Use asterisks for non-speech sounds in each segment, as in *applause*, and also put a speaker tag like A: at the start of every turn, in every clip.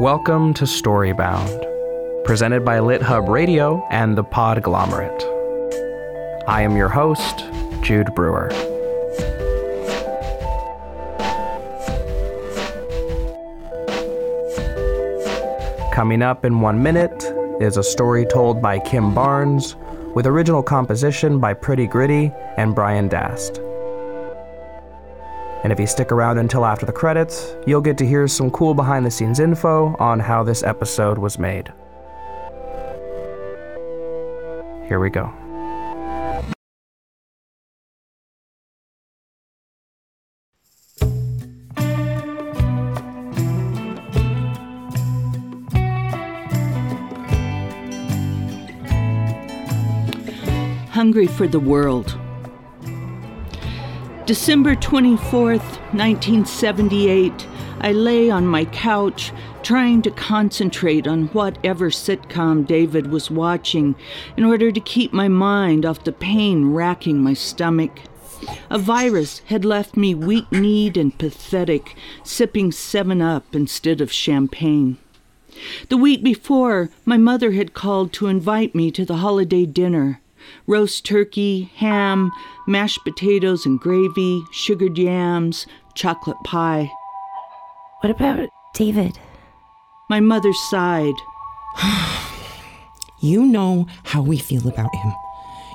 A: Welcome to Storybound, presented by LitHub Radio and the Podglomerate. I am your host, Jude Brewer. Coming up in one minute is a story told by Kim Barnes, with original composition by Pretty Gritty and Bryan Daste. And if you stick around until after the credits, you'll get to hear some cool behind the scenes info on how this episode was made. Here we go.
B: Hungry for the World. December 24th, 1978, I lay on my couch trying to concentrate on whatever sitcom David was watching in order to keep my mind off the pain racking my stomach. A virus had left me weak kneed and pathetic, sipping 7 Up instead of champagne. The week before, my mother had called to invite me to the holiday dinner roast turkey, ham, mashed potatoes and gravy, sugared yams, chocolate pie.
C: What about David?
B: My mother sighed.
D: you know how we feel about him.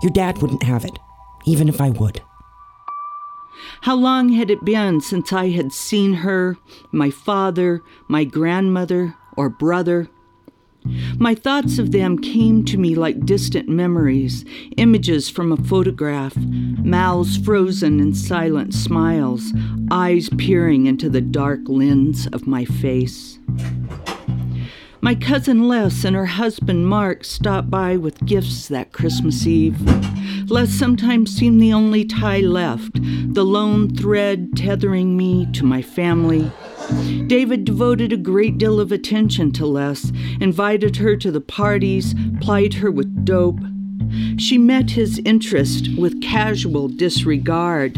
D: Your dad wouldn't have it, even if I would.
B: How long had it been since I had seen her, my father, my grandmother, or brother? My thoughts of them came to me like distant memories, images from a photograph, mouths frozen in silent smiles, eyes peering into the dark lens of my face. My cousin Les and her husband Mark stopped by with gifts that Christmas Eve. Les sometimes seemed the only tie left, the lone thread tethering me to my family David devoted a great deal of attention to Les, invited her to the parties, plied her with dope. She met his interest with casual disregard,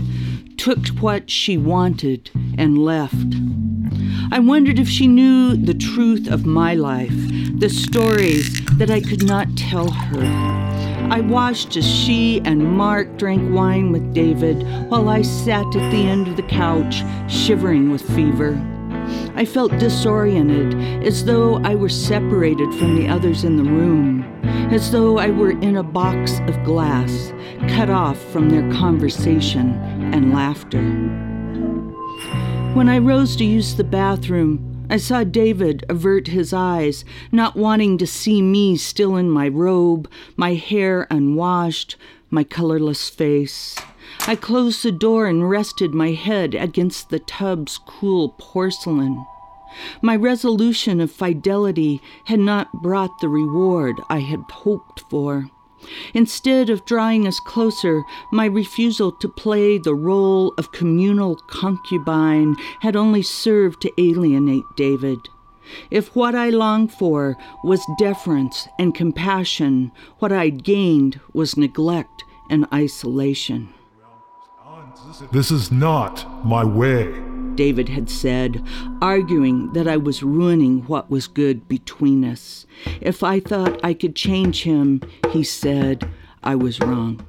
B: took what she wanted, and left. I wondered if she knew the truth of my life, the stories that I could not tell her. I watched as she and Mark drank wine with David while I sat at the end of the couch, shivering with fever. I felt disoriented, as though I were separated from the others in the room, as though I were in a box of glass, cut off from their conversation and laughter. When I rose to use the bathroom, I saw David avert his eyes, not wanting to see me still in my robe, my hair unwashed, my colorless face. I closed the door and rested my head against the tub's cool porcelain. My resolution of fidelity had not brought the reward I had hoped for. Instead of drawing us closer, my refusal to play the role of communal concubine had only served to alienate David. If what I longed for was deference and compassion, what I'd gained was neglect and isolation.
E: This is not my way,
B: David had said, arguing that I was ruining what was good between us. If I thought I could change him, he said, I was wrong.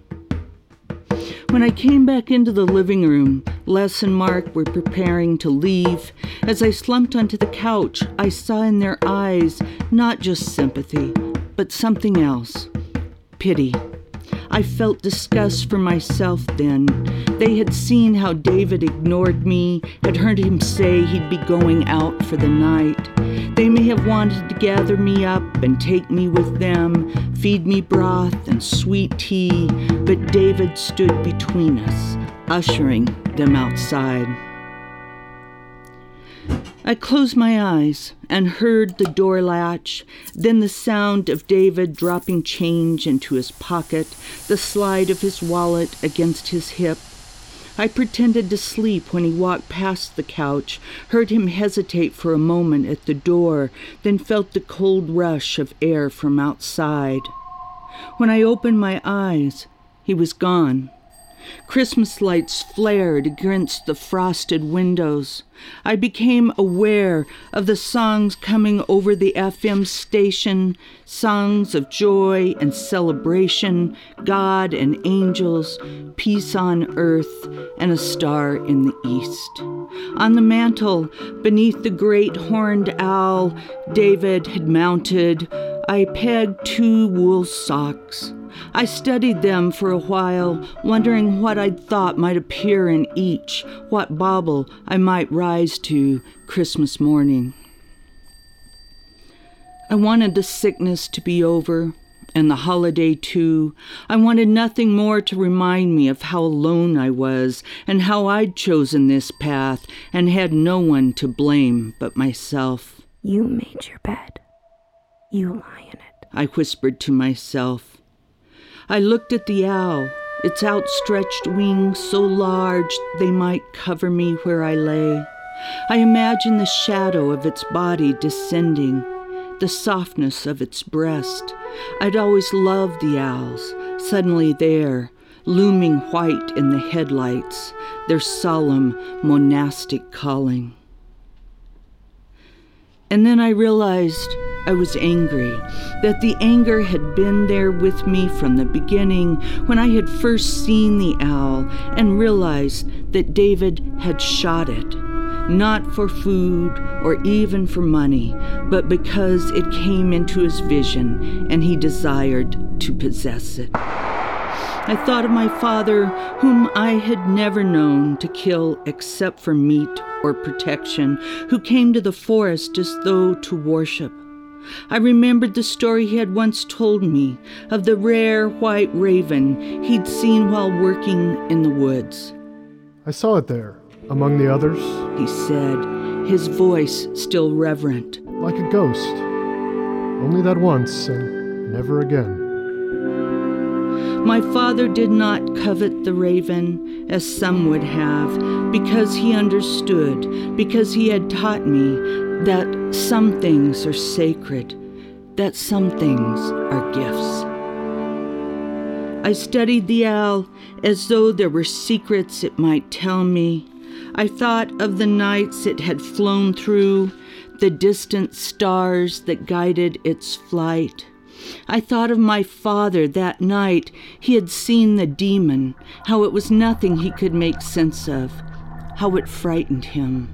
B: When I came back into the living room, Les and Mark were preparing to leave. As I slumped onto the couch, I saw in their eyes not just sympathy, but something else pity. I felt disgust for myself then. They had seen how David ignored me, had heard him say he'd be going out for the night. They may have wanted to gather me up and take me with them, feed me broth and sweet tea, but David stood between us, ushering them outside. I closed my eyes and heard the door latch, then the sound of David dropping change into his pocket, the slide of his wallet against his hip. I pretended to sleep when he walked past the couch, heard him hesitate for a moment at the door, then felt the cold rush of air from outside. When I opened my eyes, he was gone. Christmas lights flared against the frosted windows. I became aware of the songs coming over the FM station songs of joy and celebration, God and angels, peace on earth, and a star in the east. On the mantel, beneath the great horned owl David had mounted, I pegged two wool socks. I studied them for a while, wondering what I'd thought might appear in each, what bauble I might rise to Christmas morning. I wanted the sickness to be over, and the holiday too. I wanted nothing more to remind me of how alone I was, and how I'd chosen this path, and had no one to blame but myself.
C: You made your bed. You lie in it.
B: I whispered to myself. I looked at the owl, its outstretched wings so large they might cover me where I lay. I imagined the shadow of its body descending, the softness of its breast. I'd always loved the owls, suddenly there, looming white in the headlights, their solemn monastic calling. And then I realized I was angry, that the anger had been there with me from the beginning when I had first seen the owl and realized that David had shot it, not for food or even for money, but because it came into his vision and he desired to possess it. I thought of my father, whom I had never known to kill except for meat or protection, who came to the forest as though to worship. I remembered the story he had once told me of the rare white raven he'd seen while working in the woods.
F: I saw it there, among the others.
B: He said, his voice still reverent.
F: Like a ghost. Only that once, and never again.
B: My father did not covet the raven, as some would have, because he understood, because he had taught me that some things are sacred, that some things are gifts. I studied the owl as though there were secrets it might tell me. I thought of the nights it had flown through, the distant stars that guided its flight. I thought of my father that night he had seen the demon, how it was nothing he could make sense of, how it frightened him.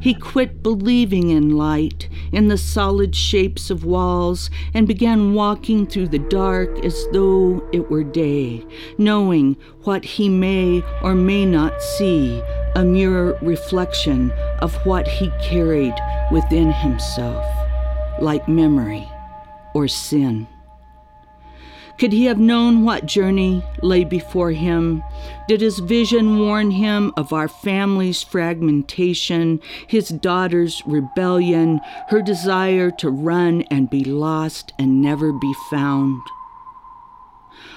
B: He quit believing in light, in the solid shapes of walls, and began walking through the dark as though it were day, knowing what he may or may not see, a mirror reflection of what he carried within himself, like memory or sin. Could he have known what journey lay before him? Did his vision warn him of our family's fragmentation, his daughter's rebellion, her desire to run and be lost and never be found?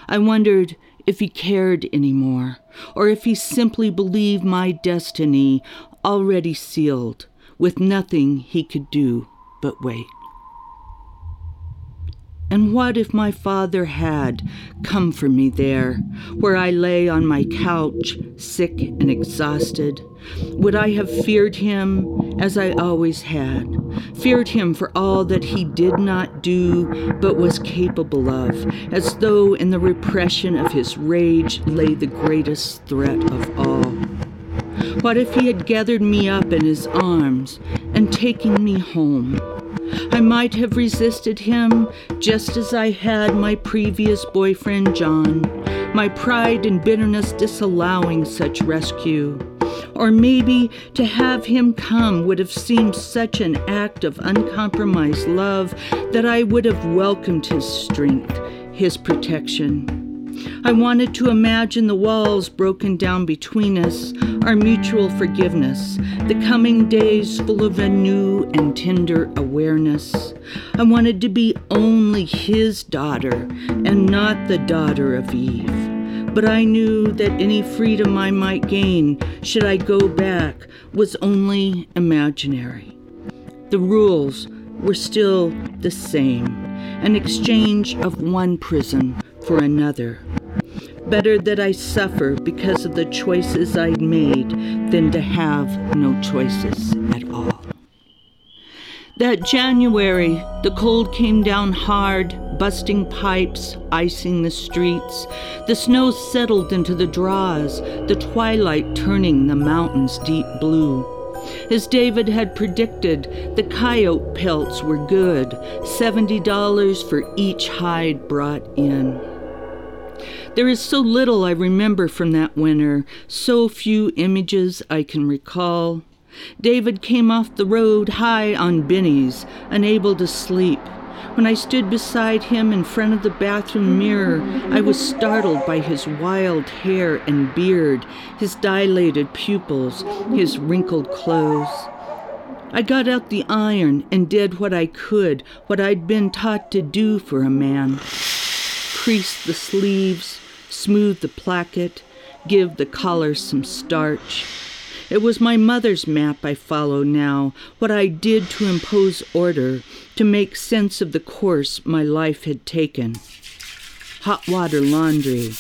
B: I wondered if he cared anymore, or if he simply believed my destiny already sealed, with nothing he could do but wait. And what if my father had come for me there, where I lay on my couch, sick and exhausted? Would I have feared him as I always had? Feared him for all that he did not do but was capable of, as though in the repression of his rage lay the greatest threat of all? What if he had gathered me up in his arms and taken me home? I might have resisted him just as I had my previous boyfriend, John, my pride and bitterness disallowing such rescue. Or maybe to have him come would have seemed such an act of uncompromised love that I would have welcomed his strength, his protection. I wanted to imagine the walls broken down between us, our mutual forgiveness, the coming days full of a new and tender awareness. I wanted to be only his daughter and not the daughter of Eve. But I knew that any freedom I might gain, should I go back, was only imaginary. The rules were still the same an exchange of one prison for another. Better that I suffer because of the choices I'd made than to have no choices at all. That January, the cold came down hard, busting pipes, icing the streets. The snow settled into the draws, the twilight turning the mountains deep blue. As David had predicted, the coyote pelts were good $70 for each hide brought in. There is so little I remember from that winter, so few images I can recall. David came off the road high on bennies, unable to sleep. When I stood beside him in front of the bathroom mirror, I was startled by his wild hair and beard, his dilated pupils, his wrinkled clothes. I got out the iron and did what I could, what I'd been taught to do for a man crease the sleeves, smooth the placket, give the collar some starch. It was my mother's map I follow now, what I did to impose order, to make sense of the course my life had taken. Hot water laundry,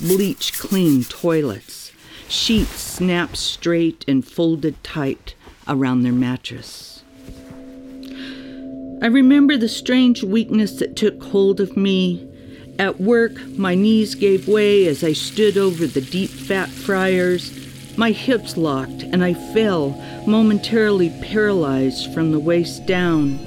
B: bleach clean toilets, sheets snapped straight and folded tight around their mattress. I remember the strange weakness that took hold of me. At work, my knees gave way as I stood over the deep fat fryers my hips locked, and I fell, momentarily paralyzed from the waist down.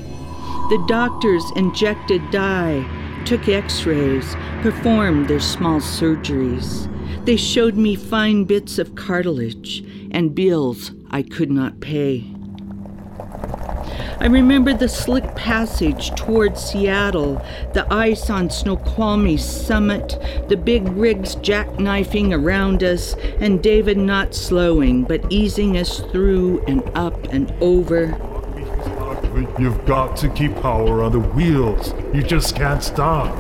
B: The doctors injected dye, took x rays, performed their small surgeries. They showed me fine bits of cartilage and bills I could not pay. I remember the slick passage toward Seattle, the ice on Snoqualmie's summit, the big rigs jackknifing around us, and David not slowing, but easing us through and up and over.
E: You've got to keep power on the wheels. You just can't stop.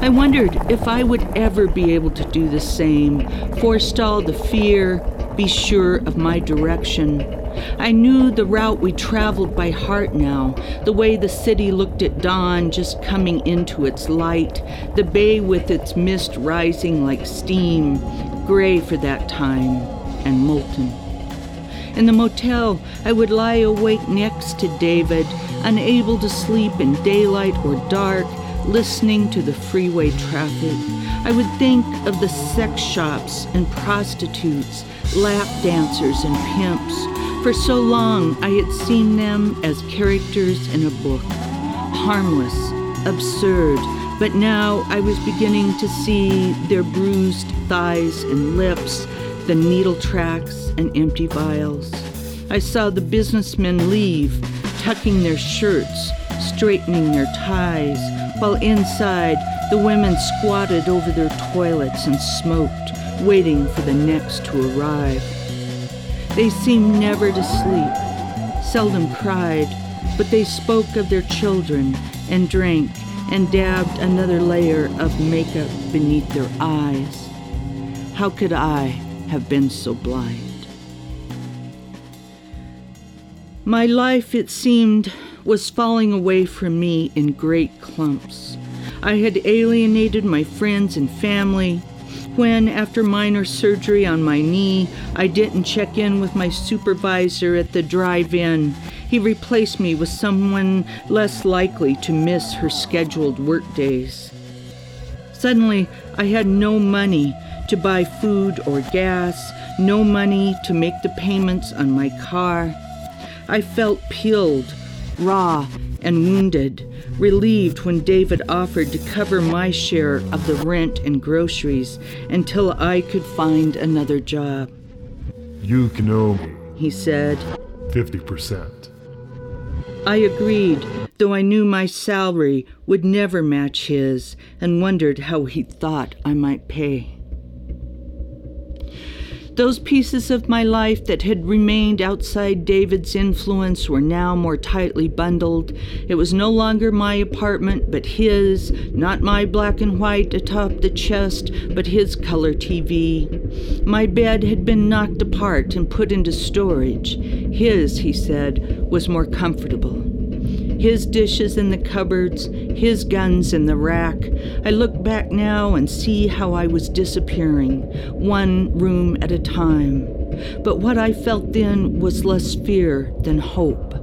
B: I wondered if I would ever be able to do the same, forestall the fear, be sure of my direction. I knew the route we traveled by heart now, the way the city looked at dawn just coming into its light, the bay with its mist rising like steam, gray for that time, and molten. In the motel, I would lie awake next to David, unable to sleep in daylight or dark, listening to the freeway traffic. I would think of the sex shops and prostitutes, lap dancers and pimps for so long, I had seen them as characters in a book, harmless, absurd, but now I was beginning to see their bruised thighs and lips, the needle tracks and empty vials. I saw the businessmen leave, tucking their shirts, straightening their ties, while inside the women squatted over their toilets and smoked, waiting for the next to arrive. They seemed never to sleep, seldom cried, but they spoke of their children and drank and dabbed another layer of makeup beneath their eyes. How could I have been so blind? My life, it seemed, was falling away from me in great clumps. I had alienated my friends and family, when, after minor surgery on my knee, I didn't check in with my supervisor at the drive in. He replaced me with someone less likely to miss her scheduled work days. Suddenly, I had no money to buy food or gas, no money to make the payments on my car. I felt peeled, raw, and wounded, relieved when David offered to cover my share of the rent and groceries until I could find another job.
E: You can owe me,
B: he said.
E: 50%.
B: I agreed, though I knew my salary would never match his and wondered how he thought I might pay. Those pieces of my life that had remained outside David's influence were now more tightly bundled. It was no longer my apartment, but his, not my black and white atop the chest, but his color TV. My bed had been knocked apart and put into storage. His, he said, was more comfortable. His dishes in the cupboards, his guns in the rack. I look back now and see how I was disappearing, one room at a time. But what I felt then was less fear than hope.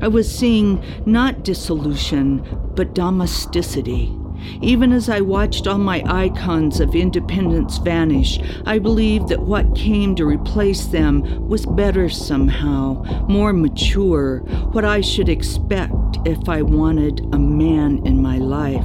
B: I was seeing not dissolution, but domesticity. Even as I watched all my icons of independence vanish, I believed that what came to replace them was better somehow, more mature, what I should expect if I wanted a man in my life.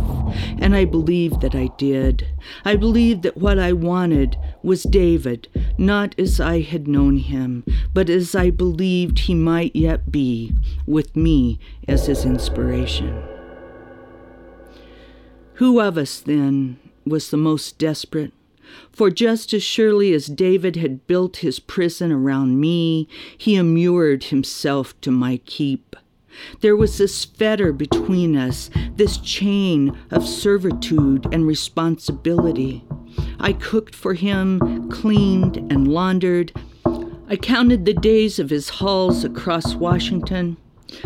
B: And I believed that I did. I believed that what I wanted was David, not as I had known him, but as I believed he might yet be, with me as his inspiration. Who of us, then, was the most desperate? For just as surely as David had built his prison around me, he immured himself to my keep. There was this fetter between us, this chain of servitude and responsibility. I cooked for him, cleaned and laundered. I counted the days of his hauls across Washington.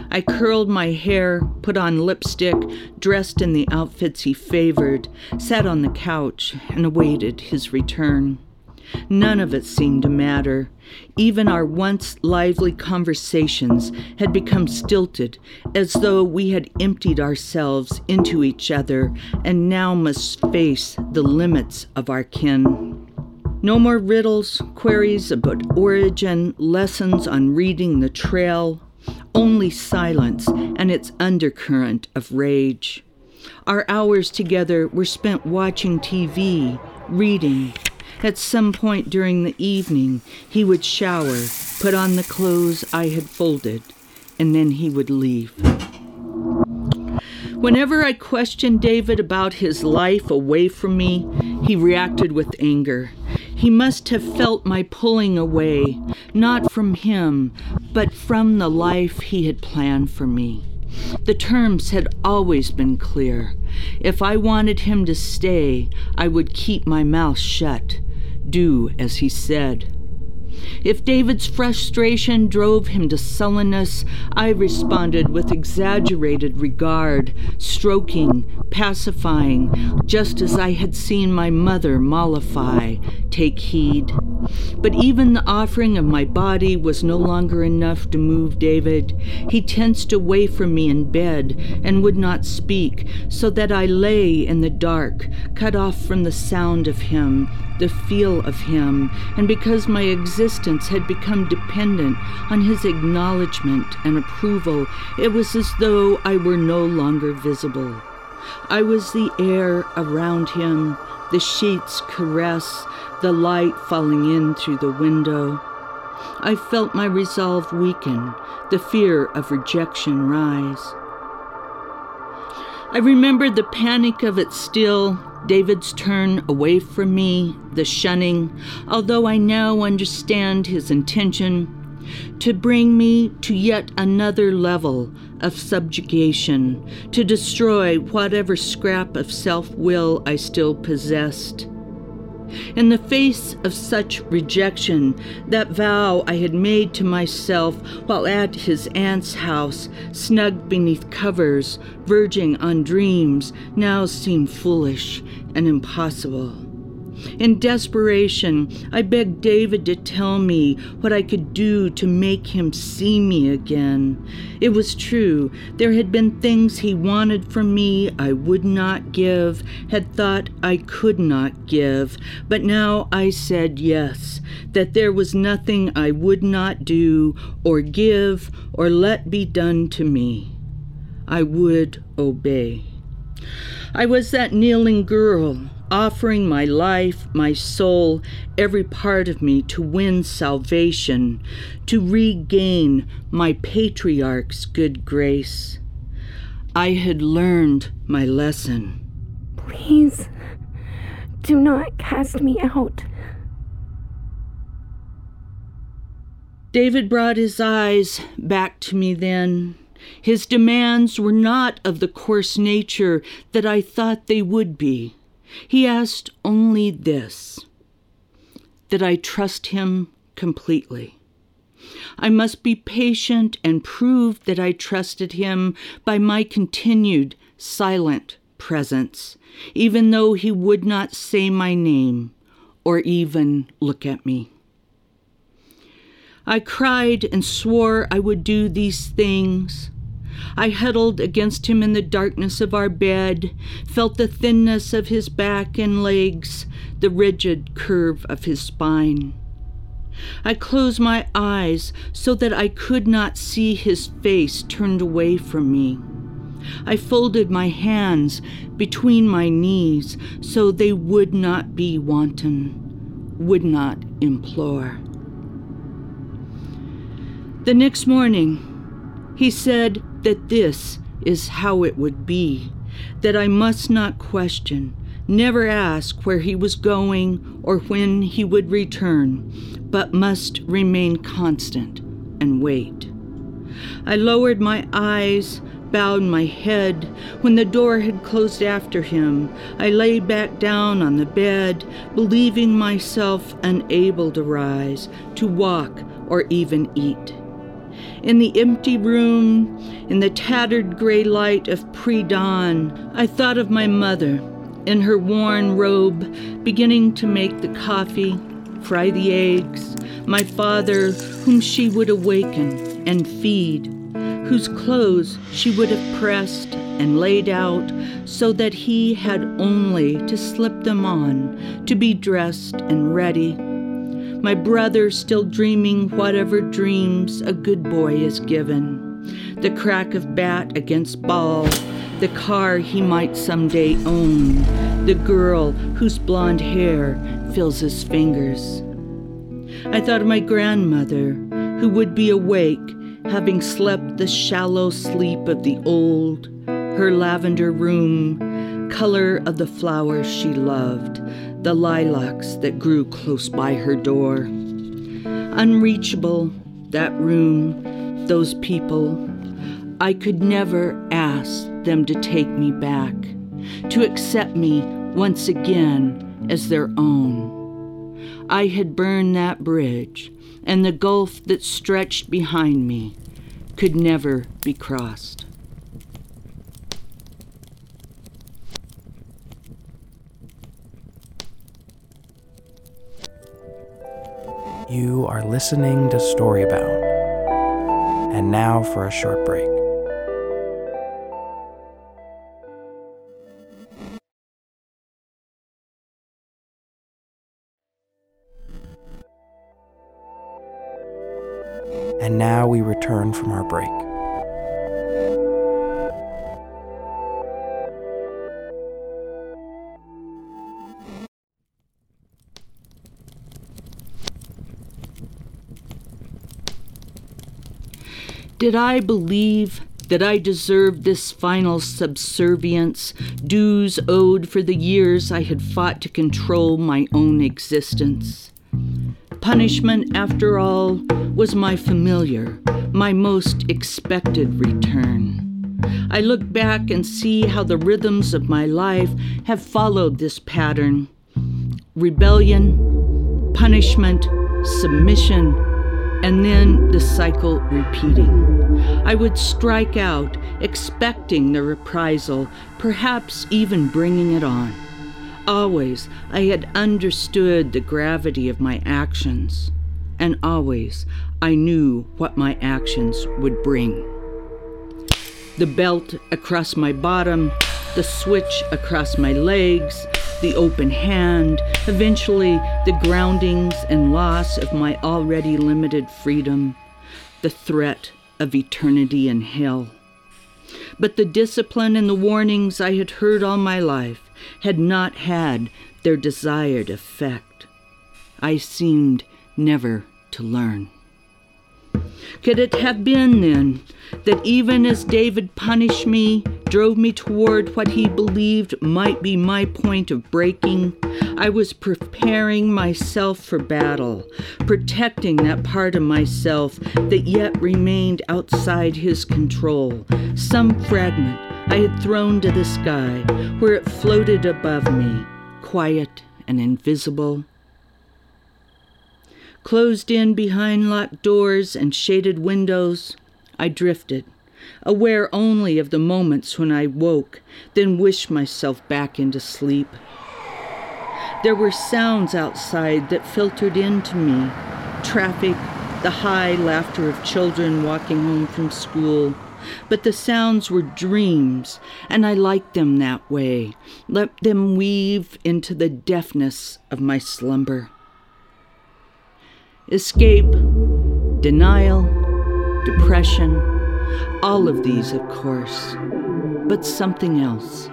B: I curled my hair, put on lipstick, dressed in the outfits he favored, sat on the couch, and awaited his return. None of it seemed to matter. Even our once lively conversations had become stilted, as though we had emptied ourselves into each other and now must face the limits of our kin. No more riddles, queries about origin, lessons on reading the trail, only silence and its undercurrent of rage. Our hours together were spent watching TV, reading. At some point during the evening, he would shower, put on the clothes I had folded, and then he would leave. Whenever I questioned David about his life away from me, he reacted with anger. He must have felt my pulling away, not from him, but from the life he had planned for me. The terms had always been clear. If I wanted him to stay, I would keep my mouth shut, do as he said. If David's frustration drove him to sullenness, I responded with exaggerated regard, stroking, pacifying, just as I had seen my mother mollify, take heed. But even the offering of my body was no longer enough to move David. He tensed away from me in bed and would not speak, so that I lay in the dark, cut off from the sound of him, the feel of him, and because my existence had become dependent on his acknowledgement and approval, it was as though I were no longer visible. I was the air around him, the sheets caress, the light falling in through the window. I felt my resolve weaken, the fear of rejection rise. I remember the panic of it still, David's turn away from me, the shunning, although I now understand his intention to bring me to yet another level of subjugation, to destroy whatever scrap of self will I still possessed. In the face of such rejection, that vow I had made to myself while at his aunt's house, snug beneath covers, verging on dreams, now seemed foolish and impossible. In desperation, I begged David to tell me what I could do to make him see me again. It was true. There had been things he wanted from me I would not give, had thought I could not give. But now I said yes, that there was nothing I would not do, or give, or let be done to me. I would obey. I was that kneeling girl offering my life, my soul, every part of me to win salvation, to regain my patriarch's good grace. I had learned my lesson.
C: Please, do not cast me out.
B: David brought his eyes back to me then. His demands were not of the coarse nature that I thought they would be. He asked only this that I trust him completely. I must be patient and prove that I trusted him by my continued silent presence, even though he would not say my name or even look at me. I cried and swore I would do these things. I huddled against him in the darkness of our bed, felt the thinness of his back and legs, the rigid curve of his spine. I closed my eyes so that I could not see his face turned away from me. I folded my hands between my knees so they would not be wanton, would not implore. The next morning, he said that this is how it would be, that I must not question, never ask where he was going or when he would return, but must remain constant and wait. I lowered my eyes, bowed my head. When the door had closed after him, I lay back down on the bed, believing myself unable to rise, to walk, or even eat. In the empty room, in the tattered gray light of pre dawn, I thought of my mother in her worn robe, beginning to make the coffee, fry the eggs, my father, whom she would awaken and feed, whose clothes she would have pressed and laid out so that he had only to slip them on to be dressed and ready my brother still dreaming whatever dreams a good boy is given. The crack of bat against ball, the car he might someday own, the girl whose blonde hair fills his fingers. I thought of my grandmother, who would be awake, having slept the shallow sleep of the old, her lavender room, color of the flowers she loved, the lilacs that grew close by her door. Unreachable, that room, those people. I could never ask them to take me back, to accept me once again as their own. I had burned that bridge, and the gulf that stretched behind me could never be crossed.
A: You are listening to Storybound. And now for a short break. And now we return from our break.
B: Did I believe that I deserved this final subservience, dues owed for the years I had fought to control my own existence? Punishment, after all, was my familiar, my most expected return. I look back and see how the rhythms of my life have followed this pattern rebellion, punishment, submission, and then the cycle repeating. I would strike out, expecting the reprisal, perhaps even bringing it on. Always I had understood the gravity of my actions, and always I knew what my actions would bring. The belt across my bottom, the switch across my legs, the open hand, eventually the groundings and loss of my already limited freedom, the threat of eternity in hell. But the discipline and the warnings I had heard all my life had not had their desired effect. I seemed never to learn. Could it have been then that even as David punished me, drove me toward what he believed might be my point of breaking, I was preparing myself for battle, protecting that part of myself that yet remained outside his control, some fragment I had thrown to the sky where it floated above me, quiet and invisible. Closed in behind locked doors and shaded windows, I drifted, aware only of the moments when I woke, then wished myself back into sleep. There were sounds outside that filtered into me traffic, the high laughter of children walking home from school. But the sounds were dreams, and I liked them that way. Let them weave into the deafness of my slumber. Escape, denial, depression, all of these, of course. But something else.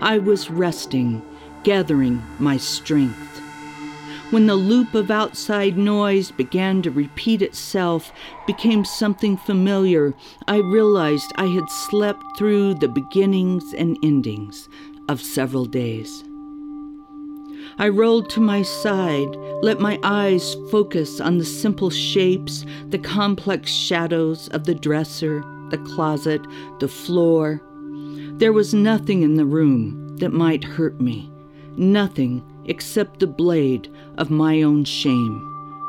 B: I was resting, gathering my strength. When the loop of outside noise began to repeat itself, became something familiar, I realized I had slept through the beginnings and endings of several days. I rolled to my side, let my eyes focus on the simple shapes, the complex shadows of the dresser, the closet, the floor. There was nothing in the room that might hurt me, nothing except the blade of my own shame,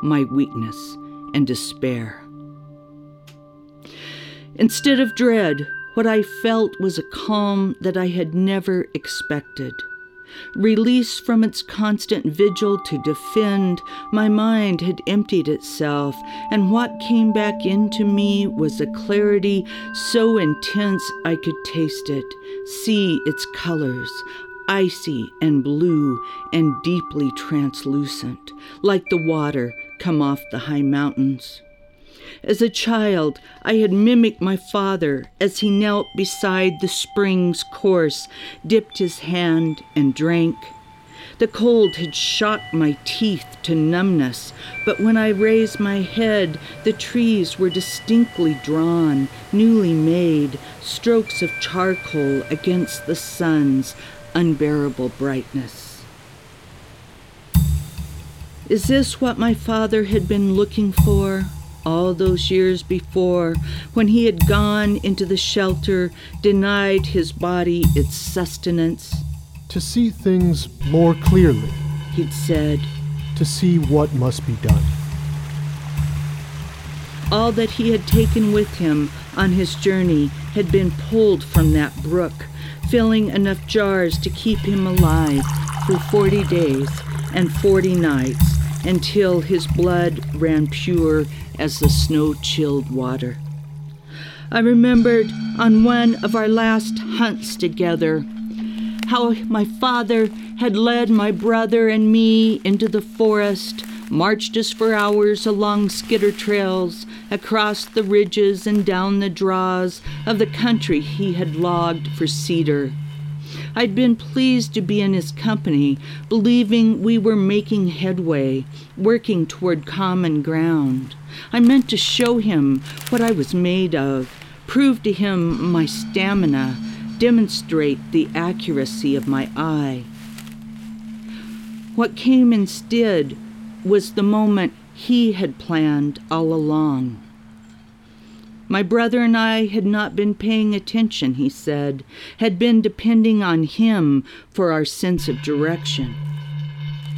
B: my weakness, and despair. Instead of dread, what I felt was a calm that I had never expected. Released from its constant vigil to defend, my mind had emptied itself, and what came back into me was a clarity so intense I could taste it, see its colors, icy and blue and deeply translucent, like the water come off the high mountains. As a child, I had mimicked my father as he knelt beside the spring's course, dipped his hand, and drank. The cold had shocked my teeth to numbness, but when I raised my head, the trees were distinctly drawn, newly made, strokes of charcoal against the sun's unbearable brightness. Is this what my father had been looking for all those years before when he had gone into the shelter, denied his body its sustenance?
F: To see things more clearly,
B: He'd said,
F: to see what must be done.
B: all that he had taken with him on his journey had been pulled from that brook, filling enough jars to keep him alive for 40 days and 40 nights until his blood ran pure as the snow chilled water. I remembered on one of our last hunts together how my father had led my brother and me into the forest, marched us for hours along skidder trails, across the ridges and down the draws of the country he had logged for cedar. I'd been pleased to be in his company, believing we were making headway, working toward common ground. I meant to show him what I was made of, prove to him my stamina, demonstrate the accuracy of my eye. What came instead was the moment he had planned all along. My brother and I had not been paying attention, he said, had been depending on him for our sense of direction.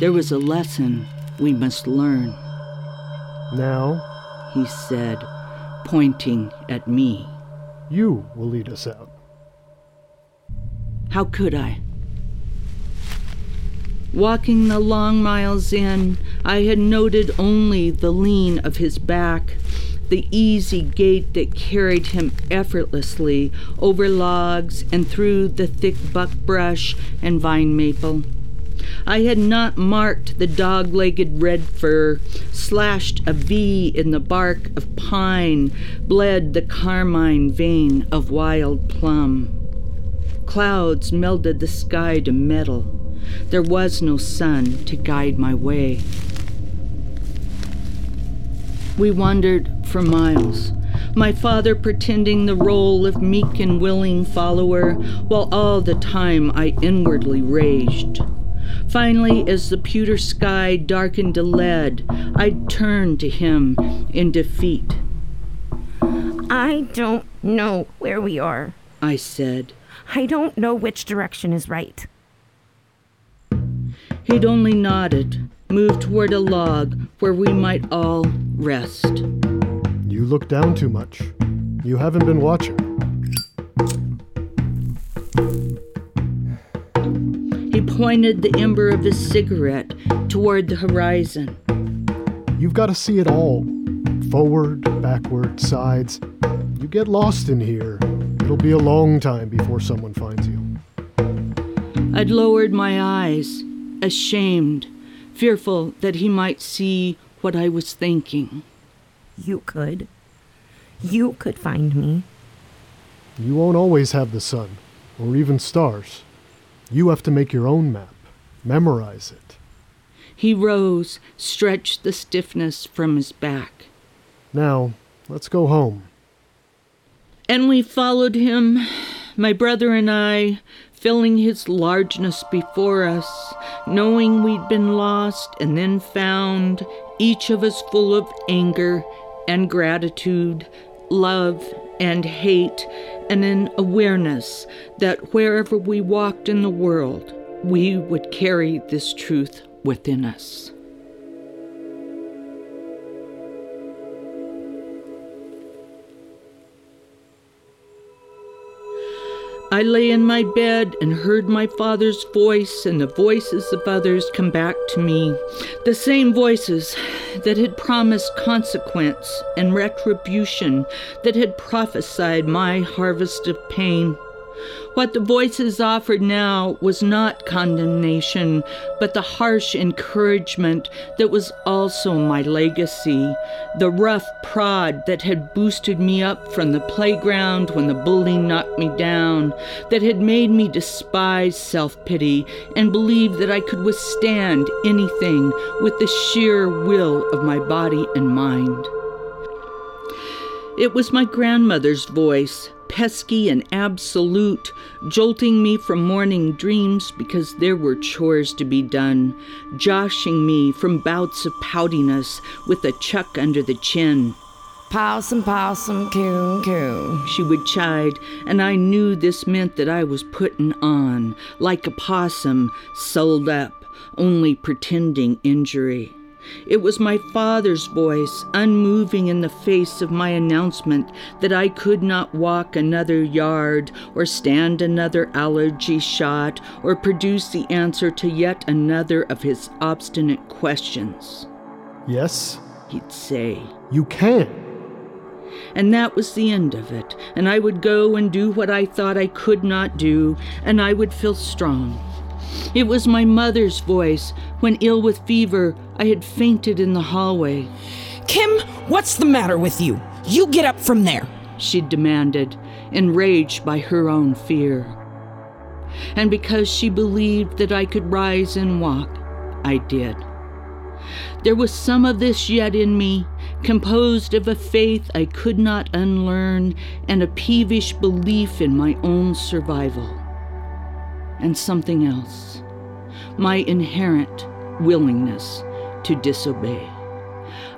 B: There was a lesson we must learn,
F: Now,
B: he said, pointing at me.
F: you will lead us out.
B: How could I? Walking the long miles in, I had noted only the lean of his back, the easy gait that carried him effortlessly over logs and through the thick buckbrush and vine maple. I had not marked the dog legged red fir, slashed a V in the bark of pine, bled the carmine vein of wild plum. Clouds melded the sky to metal. There was no sun to guide my way. We wandered for miles, my father pretending the role of meek and willing follower, while all the time I inwardly raged. Finally, as the pewter sky darkened to lead, I turned to him in defeat.
C: I don't know where we are.
B: I said.
C: I don't know which direction is right.
B: He'd only nodded, moved toward a log where we might all rest.
F: You look down too much. You haven't been watching.
B: He pointed the ember of his cigarette toward the horizon.
F: You've got to see it all forward, backward, sides. You get lost in here. It'll be a long time before someone finds you.
B: I'd lowered my eyes, ashamed, fearful that he might see what I was thinking.
C: You could. You could find me.
F: You won't always have the sun, or even stars. You have to make your own map, memorize it.
B: He rose, stretched the stiffness from his back.
F: Now, let's go home.
B: And we followed him, my brother and I, filling his largeness before us, knowing we'd been lost and then found, each of us full of anger and gratitude, love and hate, and an awareness that wherever we walked in the world, we would carry this truth within us. I lay in my bed and heard my father's voice and the voices of others come back to me. The same voices that had promised consequence and retribution, that had prophesied my harvest of pain. What the voices offered now was not condemnation, but the harsh encouragement that was also my legacy, the rough prod that had boosted me up from the playground when the bullying knocked me down, that had made me despise self pity and believe that I could withstand anything with the sheer will of my body and mind. It was my grandmother's voice pesky and absolute, jolting me from morning dreams because there were chores to be done, joshing me from bouts of poutiness with a chuck under the chin.
D: Possum, possum, coon, coon.
B: She would chide, and I knew this meant that I was putting on, like a possum, sold up, only pretending injury. It was my father's voice, unmoving in the face of my announcement that I could not walk another yard, or stand another allergy shot, or produce the answer to yet another of his obstinate questions.
F: Yes?
B: He'd say.
F: You can.
B: And that was the end of it, and I would go and do what I thought I could not do, and I would feel strong. It was my mother's voice when, ill with fever, I had fainted in the hallway.
D: Kim, what's the matter with you? You get up from there.
B: She demanded, enraged by her own fear. And because she believed that I could rise and walk, I did. There was some of this yet in me, composed of a faith I could not unlearn and a peevish belief in my own survival. And something else my inherent willingness to disobey.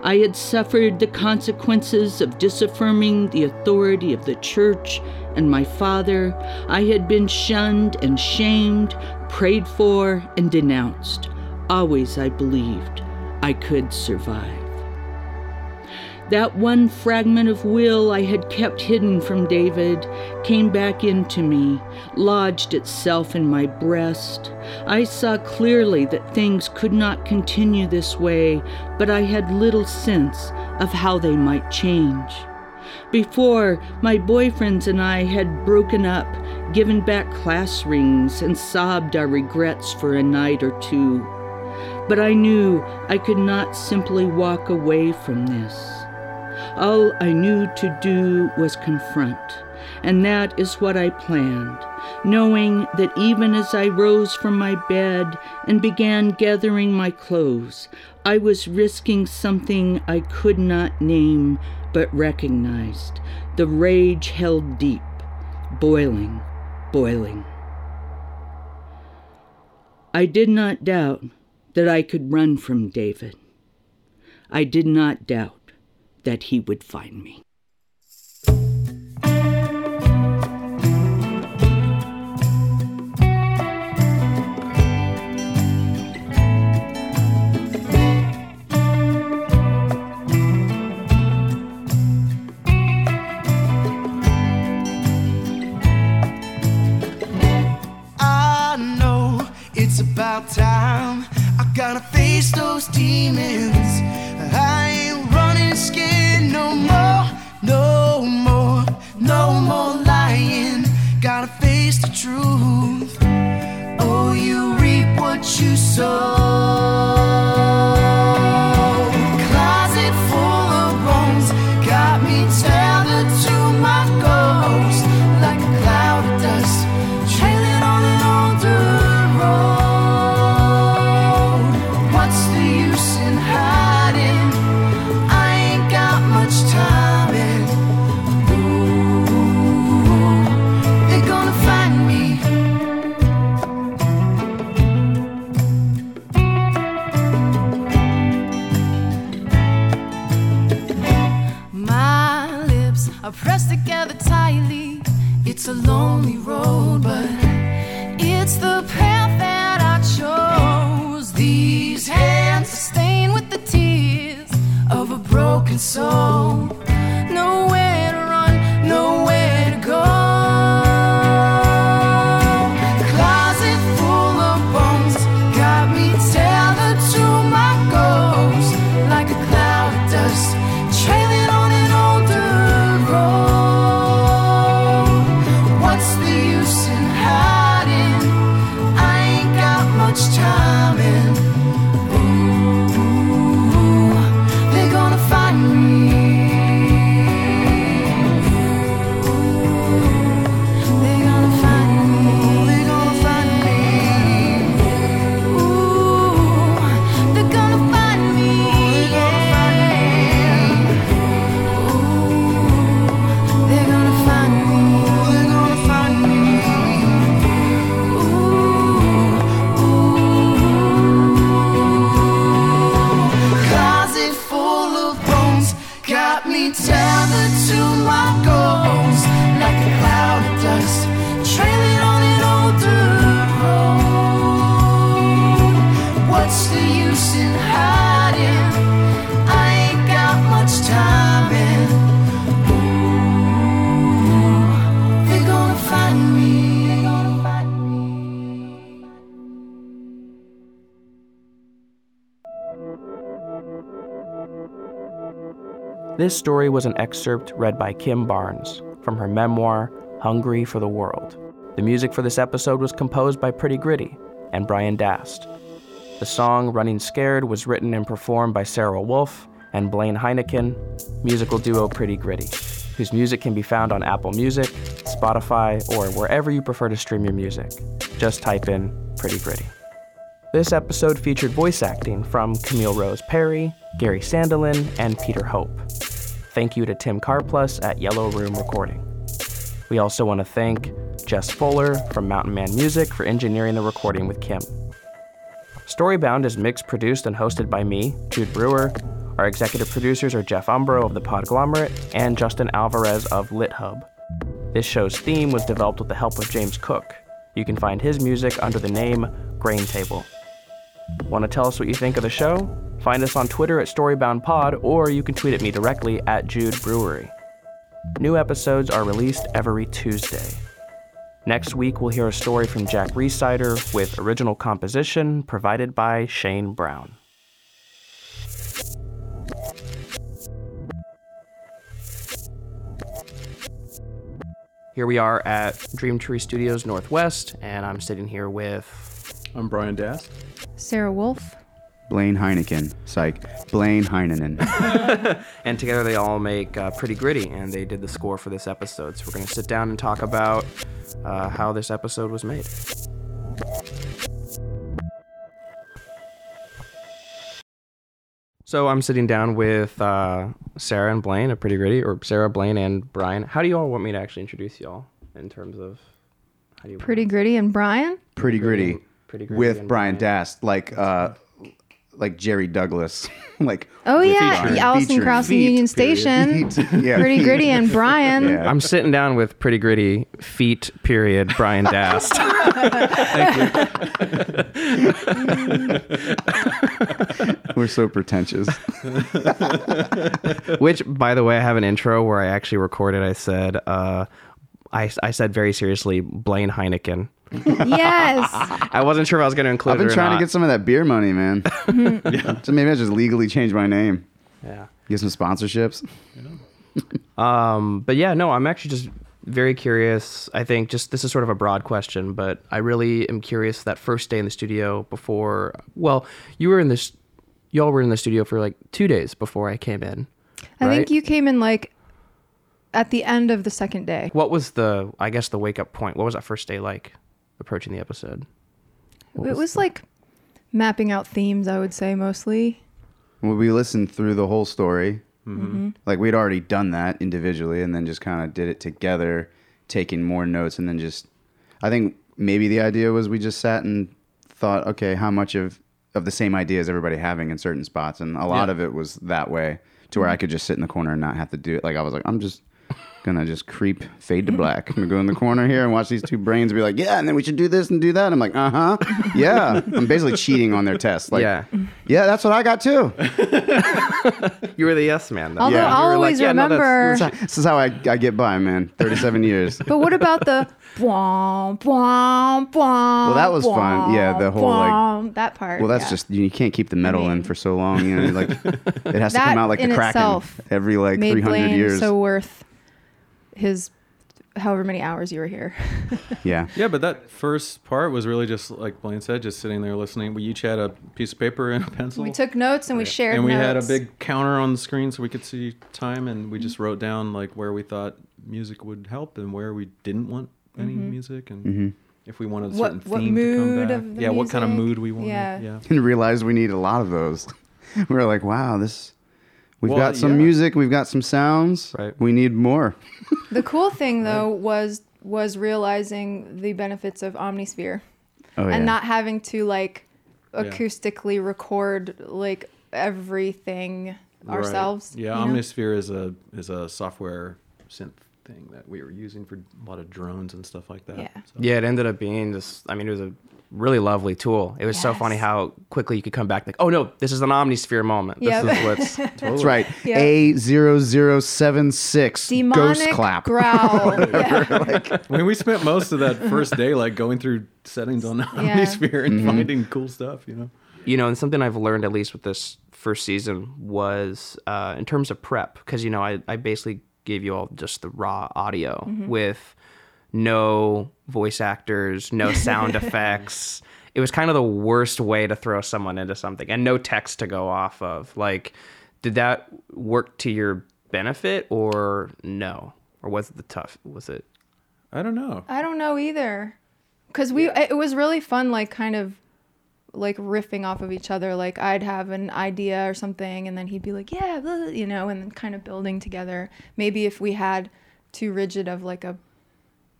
B: I had suffered the consequences of disaffirming the authority of the church and my father. I had been shunned and shamed, prayed for and denounced. Always I believed I could survive. That one fragment of will I had kept hidden from David came back into me, lodged itself in my breast. I saw clearly that things could not continue this way, but I had little sense of how they might change. Before, my boyfriends and I had broken up, given back class rings, and sobbed our regrets for a night or two. But I knew I could not simply walk away from this. All I knew to do was confront, and that is what I planned, knowing that even as I rose from my bed and began gathering my clothes, I was risking something I could not name but recognized. The rage held deep, boiling, boiling. I did not doubt that I could run from David. I did not doubt that he would find me. time.
G: I gotta face those demons. I ain't running scared no more, no more, no more lying. Gotta face the truth. Oh, you reap what you sow.
A: This story was an excerpt read by Kim Barnes from her memoir, Hungry for the World. The music for this episode was composed by Pretty Gritty and Bryan Daste. The song Running Scared was written and performed by Sarah Wolf and Blaine Heineken, musical duo Pretty Gritty, whose music can be found on Apple Music, Spotify, or wherever you prefer to stream your music. Just type in Pretty Gritty. This episode featured voice acting from Camille Rose Perry, Gary Sandelin, and Peter Hope. Thank you to Tim Carplus at Yellow Room Recording. We also want to thank Jess Fuller from Mountain Man Music for engineering the recording with Kim. Storybound is mixed, produced, and hosted by me, Jude Brewer. Our executive producers are Jeff Umbro of The Podglomerate and Justin Alvarez of LitHub. This show's theme was developed with the help of James Cook. You can find his music under the name Grain Table. Want to tell us what you think of the show? Find us on Twitter at StoryboundPod, or you can tweet at me directly at Jude Brewery. New episodes are released every Tuesday. Next week, we'll hear a story from Jack Resider with original composition provided by Shane Brown. Here we are at Dream Tree Studios Northwest, and I'm sitting here with
H: I'm Bryan Daste.
I: Sarah Wolf.
J: Blaine Heineken. Psych. Blaine Heinenen. *laughs*
A: and together they all make uh, Pretty Gritty, and they did the score for this episode. So we're going to sit down and talk about uh, how this episode was made. So I'm sitting down with uh, Sarah and Blaine of Pretty Gritty, or Sarah, Blaine, and Bryan. How do you all want me to actually introduce y'all in terms of how do you
I: Pretty Gritty and Bryan.
J: Pretty gritty.
A: Pretty Gritty
J: with
A: and
J: Bryan Daste, like uh, like Jerry Douglas, *laughs* like.
I: Oh yeah,
J: featuring-
I: Alison
J: featuring
I: Crossing
J: feet,
I: Union
J: period.
I: Station. *laughs*
J: Feet. Yeah,
I: Pretty. Gritty and *laughs* Bryan.
J: Yeah.
A: I'm sitting down with Pretty Gritty, feet, period, Bryan Daste.
J: We're so pretentious.
A: Which, by the way, I have an intro where I actually recorded. I said, uh, I, I said very seriously, Blaine Heineken.
I: Yes. *laughs*
A: I wasn't sure if I was going to include
J: I've been
A: it or
J: trying to get some of that beer money, man. *laughs* *laughs* So maybe I just legally change my name.
A: Yeah.
J: Get some sponsorships.
A: Um, but yeah, no, I'm actually just very curious. I think just this is sort of a broad question, but I really am curious that first day in the studio before. Well, you were in this. Y'all were in the studio for like two days before I came in.
I: I think you came in like at the end of the second day.
A: What was the? I guess the wake up point. What was that first day like? Approaching the episode. What
I: It was like mapping out themes, I would say mostly.
J: Well, we listened through the whole story.
I: Mhm.
J: Like we'd already done that individually, and then just kind of did it together, taking more notes, and then just. I think maybe the idea was we just sat and thought, okay, how much of of the same ideas everybody having in certain spots, and a lot
H: Yeah.
J: of it was that way, to where I could just sit in the corner and not have to do it. Like I was like, I'm just gonna just creep fade to black. I'm gonna go in the corner here and watch these two brains be like, yeah, and then we should do this and do that. I'm like, uh huh, yeah. I'm basically cheating on their test. Like,
A: Yeah.
J: yeah, that's what I got too. *laughs*
A: You were the yes man. Though.
I: Although
J: Yeah.
I: I'll
A: You like,
I: always
A: "Yeah, no, that's-
I: remember.
J: This is how- this is how I, I get by, man. 37 years.
I: but what about the?
J: Well, that was fun. Yeah, the whole, like-
I: bwom, that part.
J: Well, that's
I: yeah.
J: just you can't keep the metal in for so long. You know, like it has to come out like
I: in
J: the Kraken
I: itself
J: every like
I: made
J: 300
I: Blaine
J: years.
I: so worth his however many hours you were here. *laughs*
J: yeah.
H: Yeah, but that first part was really just like Blaine said, just sitting there listening. We each had a piece of paper and a pencil.
I: we took notes and we shared
H: and we had a big counter on the screen so we could see time, and we just wrote down like where we thought music would help and where we didn't want any
I: Mhm.
H: music, and
J: Mhm.
H: if we wanted a
I: What-
H: certain
I: what
H: theme to come back.
I: of the
H: yeah, what kind of mood we wanted.
I: Yeah.
H: Yeah. *laughs*
J: And realized we need a lot of those. *laughs* we were like, wow, this. We've
H: Well,
J: got some
H: yeah.
J: music. We've got some sounds.
A: Right.
J: We need more. *laughs*
I: The cool thing though was was realizing the benefits of Omnisphere
J: Oh,
I: and
J: yeah.
I: not having to like
H: Yeah.
I: acoustically record like everything
H: Right.
I: ourselves.
H: Yeah,
I: you know?
H: Omnisphere is a is a software synth thing that we were using for a lot of drones and stuff like that.
I: Yeah.
H: So-
A: Yeah, it ended up being this. I mean, it was a really lovely tool. It was so funny how quickly you could come back like, oh no, this is an omnisphere moment. This is what's *laughs*
J: That's right.
I: Yep.
J: A zero zero seven six ghost
I: Demonic
J: clap.
I: growl. *laughs* yeah. *laughs*
H: I mean, we spent most of that first day like going through settings on Omnisphere and
J: Mm-hmm.
H: finding cool stuff. You know.
A: you know, and something I've learned at least with this first season was uh, in terms of prep, because you know, I, I basically gave you all just the raw audio
I: Mm-hmm.
A: with no voice actors, no sound *laughs* effects. It was kind of the worst way to throw someone into something, and no text to go off of. Like, did that work to your benefit or no, or was it the tough? Was it?
H: I don't know.
I: I don't know either. Cuz we it was really fun like kind of like riffing off of each other like I'd have an idea or something and then he'd be like, "Yeah, blah, blah," you know, and then kind of building together. Maybe if we had too rigid of like a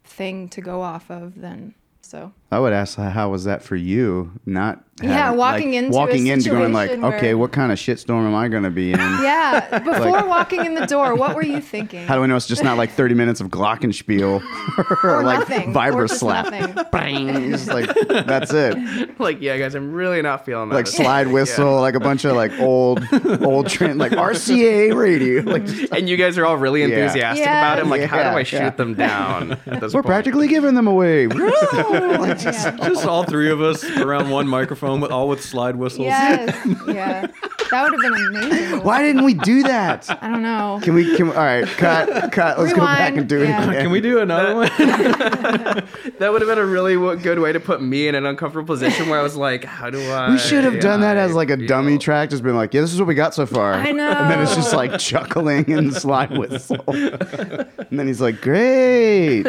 I: thing to go off of then so
J: I would ask, how was that for you? Not
I: Yeah,
J: having-
I: walking
J: like,
I: into a
J: walking into going like,
I: situation
J: okay,
I: where-
J: what kind of shitstorm am I going to be in? *laughs*
I: Yeah, before
J: Like-
I: walking in the door, what were you thinking?
J: How do I know it's just not like 30 minutes of glockenspiel *laughs* or,
I: or
J: like
I: nothing.
J: vibra
I: or
J: slap? *laughs* Bang. Just like that's it.
A: Like, yeah, guys, I'm really not feeling that.
J: Like slide whistle, like a bunch of like old, old trend, like RCA radio. Like
A: and you guys are all really enthusiastic
I: Yeah.
A: about it. I'm like, how do I shoot
J: yeah.
A: them down at this
J: we're
A: point?
J: practically giving them away. Like, just- *laughs*
I: Yeah.
H: Just all three of us around one microphone, with all with slide whistles.
I: Yes, *laughs* yeah, that would have been amazing.
J: Why didn't we do that?
I: I don't know.
J: Can we? Can we, all right, cut, cut. Let's go back and do it
I: yeah.
J: again.
H: Can we do another one? *laughs*
A: That would have been a really good way to put me in an uncomfortable position where I was like, how do I?
J: We should have done that as like a
A: feel?
J: dummy track, just been like, yeah, this is what we got so far.
I: I know.
J: And then it's just like chuckling and slide whistle. and then he's like, great.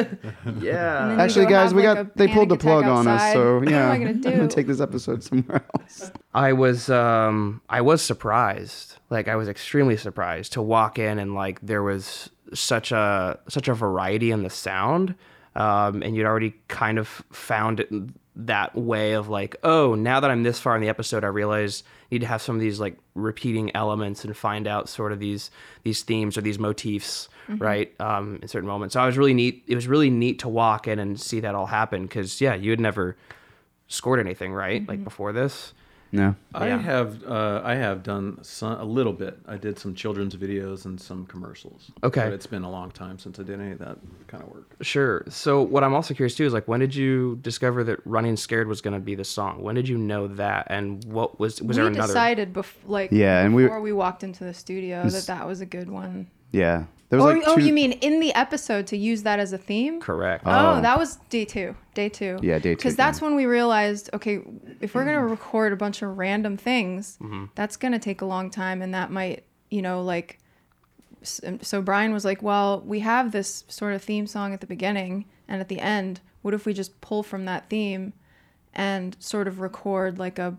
A: Yeah.
J: Actually, guys, we
I: like,
J: got they pulled the
I: panic attack
J: plug on us,
I: outside.
J: so
I: What am
J: yeah,
I: I gonna *laughs*
J: I'm gonna take this episode somewhere else.
A: I was um I was surprised. Like I was extremely surprised to walk in and like there was such a such a variety in the sound. Um, and you'd already kind of found it that way of like, oh, now that I'm this far in the episode, I realize I need to have some of these like repeating elements and find out sort of these these themes or these motifs, right? Um, in certain moments. So I was really neat. It was really neat to walk in and see that all happen because yeah, you had never scored anything, right? Like before this.
J: No.
H: I
A: Yeah.
H: have uh, I have done some, a little bit. I did some children's videos and some commercials.
A: Okay.
H: But it's been a long time since I did any of that kind of work.
A: Sure. So what I'm also curious too is like when did you discover that Running Scared was going to be the song? When did you know that? And what was was
I: we
A: there another?
I: We decided bef- like
J: Yeah, and we-
I: before we walked into the studio
J: This-
I: that that was a good one.
J: Yeah. There was
I: Oh,
J: like
I: oh,
J: two-
I: you mean in the episode to use that as a theme?
A: Correct.
I: Oh,
J: Oh.
I: that was day two. Day two.
J: Yeah, day two,
I: Because that's when we realized, okay, if we're gonna record a bunch of random things, that's gonna take a long time, and that might, you know, like. So Bryan was like, "Well, we have this sort of theme song at the beginning and at the end. What if we just pull from that theme, and sort of record like a,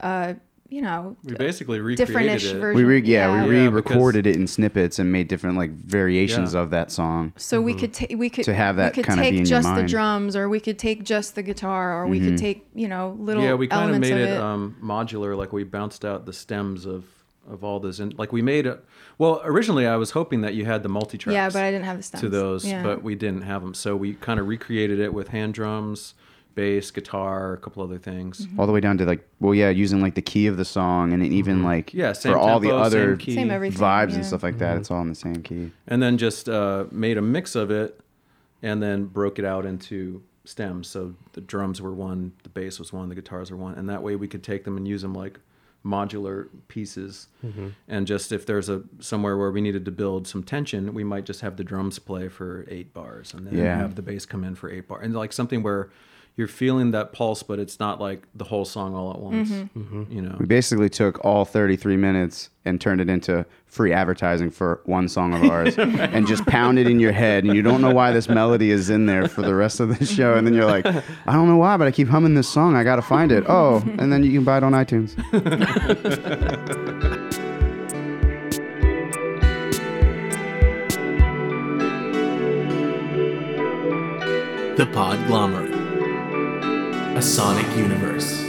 I: uh, you know,
H: We basically recreated
I: different-ish
H: it.
I: version.
J: we re- yeah, we
H: Yeah,
J: re-recorded it in snippets and made different like variations
H: Yeah.
J: of that song.
I: So we could take we could
J: To have that
I: we could
J: kinda
I: take
J: be in
I: just the drums, or we could take just the guitar, or we could take you know little
H: yeah, we kind of made
I: of
H: it,
I: it.
H: Um, modular. Like we bounced out the stems of of all this, and like we made it. Well, originally I was hoping that you had the multi tracks.
I: yeah, but I didn't have the stems
H: to those,
I: Yeah.
H: but we didn't have them. So we kind of recreated it with hand drums, bass, guitar, a couple other things.
I: Mm-hmm.
J: All the way down to like, well, yeah, using like the key of the song and then even like
H: Mm-hmm. Yeah, same
J: for all the other
H: same.
I: Same everything,
J: vibes
I: yeah.
J: and stuff like
H: Mm-hmm.
J: that. It's all in the same key.
H: and then just uh, made a mix of it and then broke it out into stems so the drums were one the bass was one the guitars were one and that way we could take them and use them like modular pieces and just if there's a somewhere where we needed to build some tension we might just have the drums play for eight bars and then
J: Yeah.
H: have the bass come in for eight bars and like something where you're feeling that pulse but it's not like the whole song all at once mm-hmm. Mm-hmm. you know
J: We basically took all 33 minutes and turned it into free advertising for one song of ours *laughs* and just pound it in your head. And you don't know why this melody is in there for the rest of the *laughs* show. And then you're like, I don't know why, but I keep humming this song. I got to find it. Oh, and then you can buy it on iTunes. *laughs*
K: The Podglomerate. A Sonic Universe.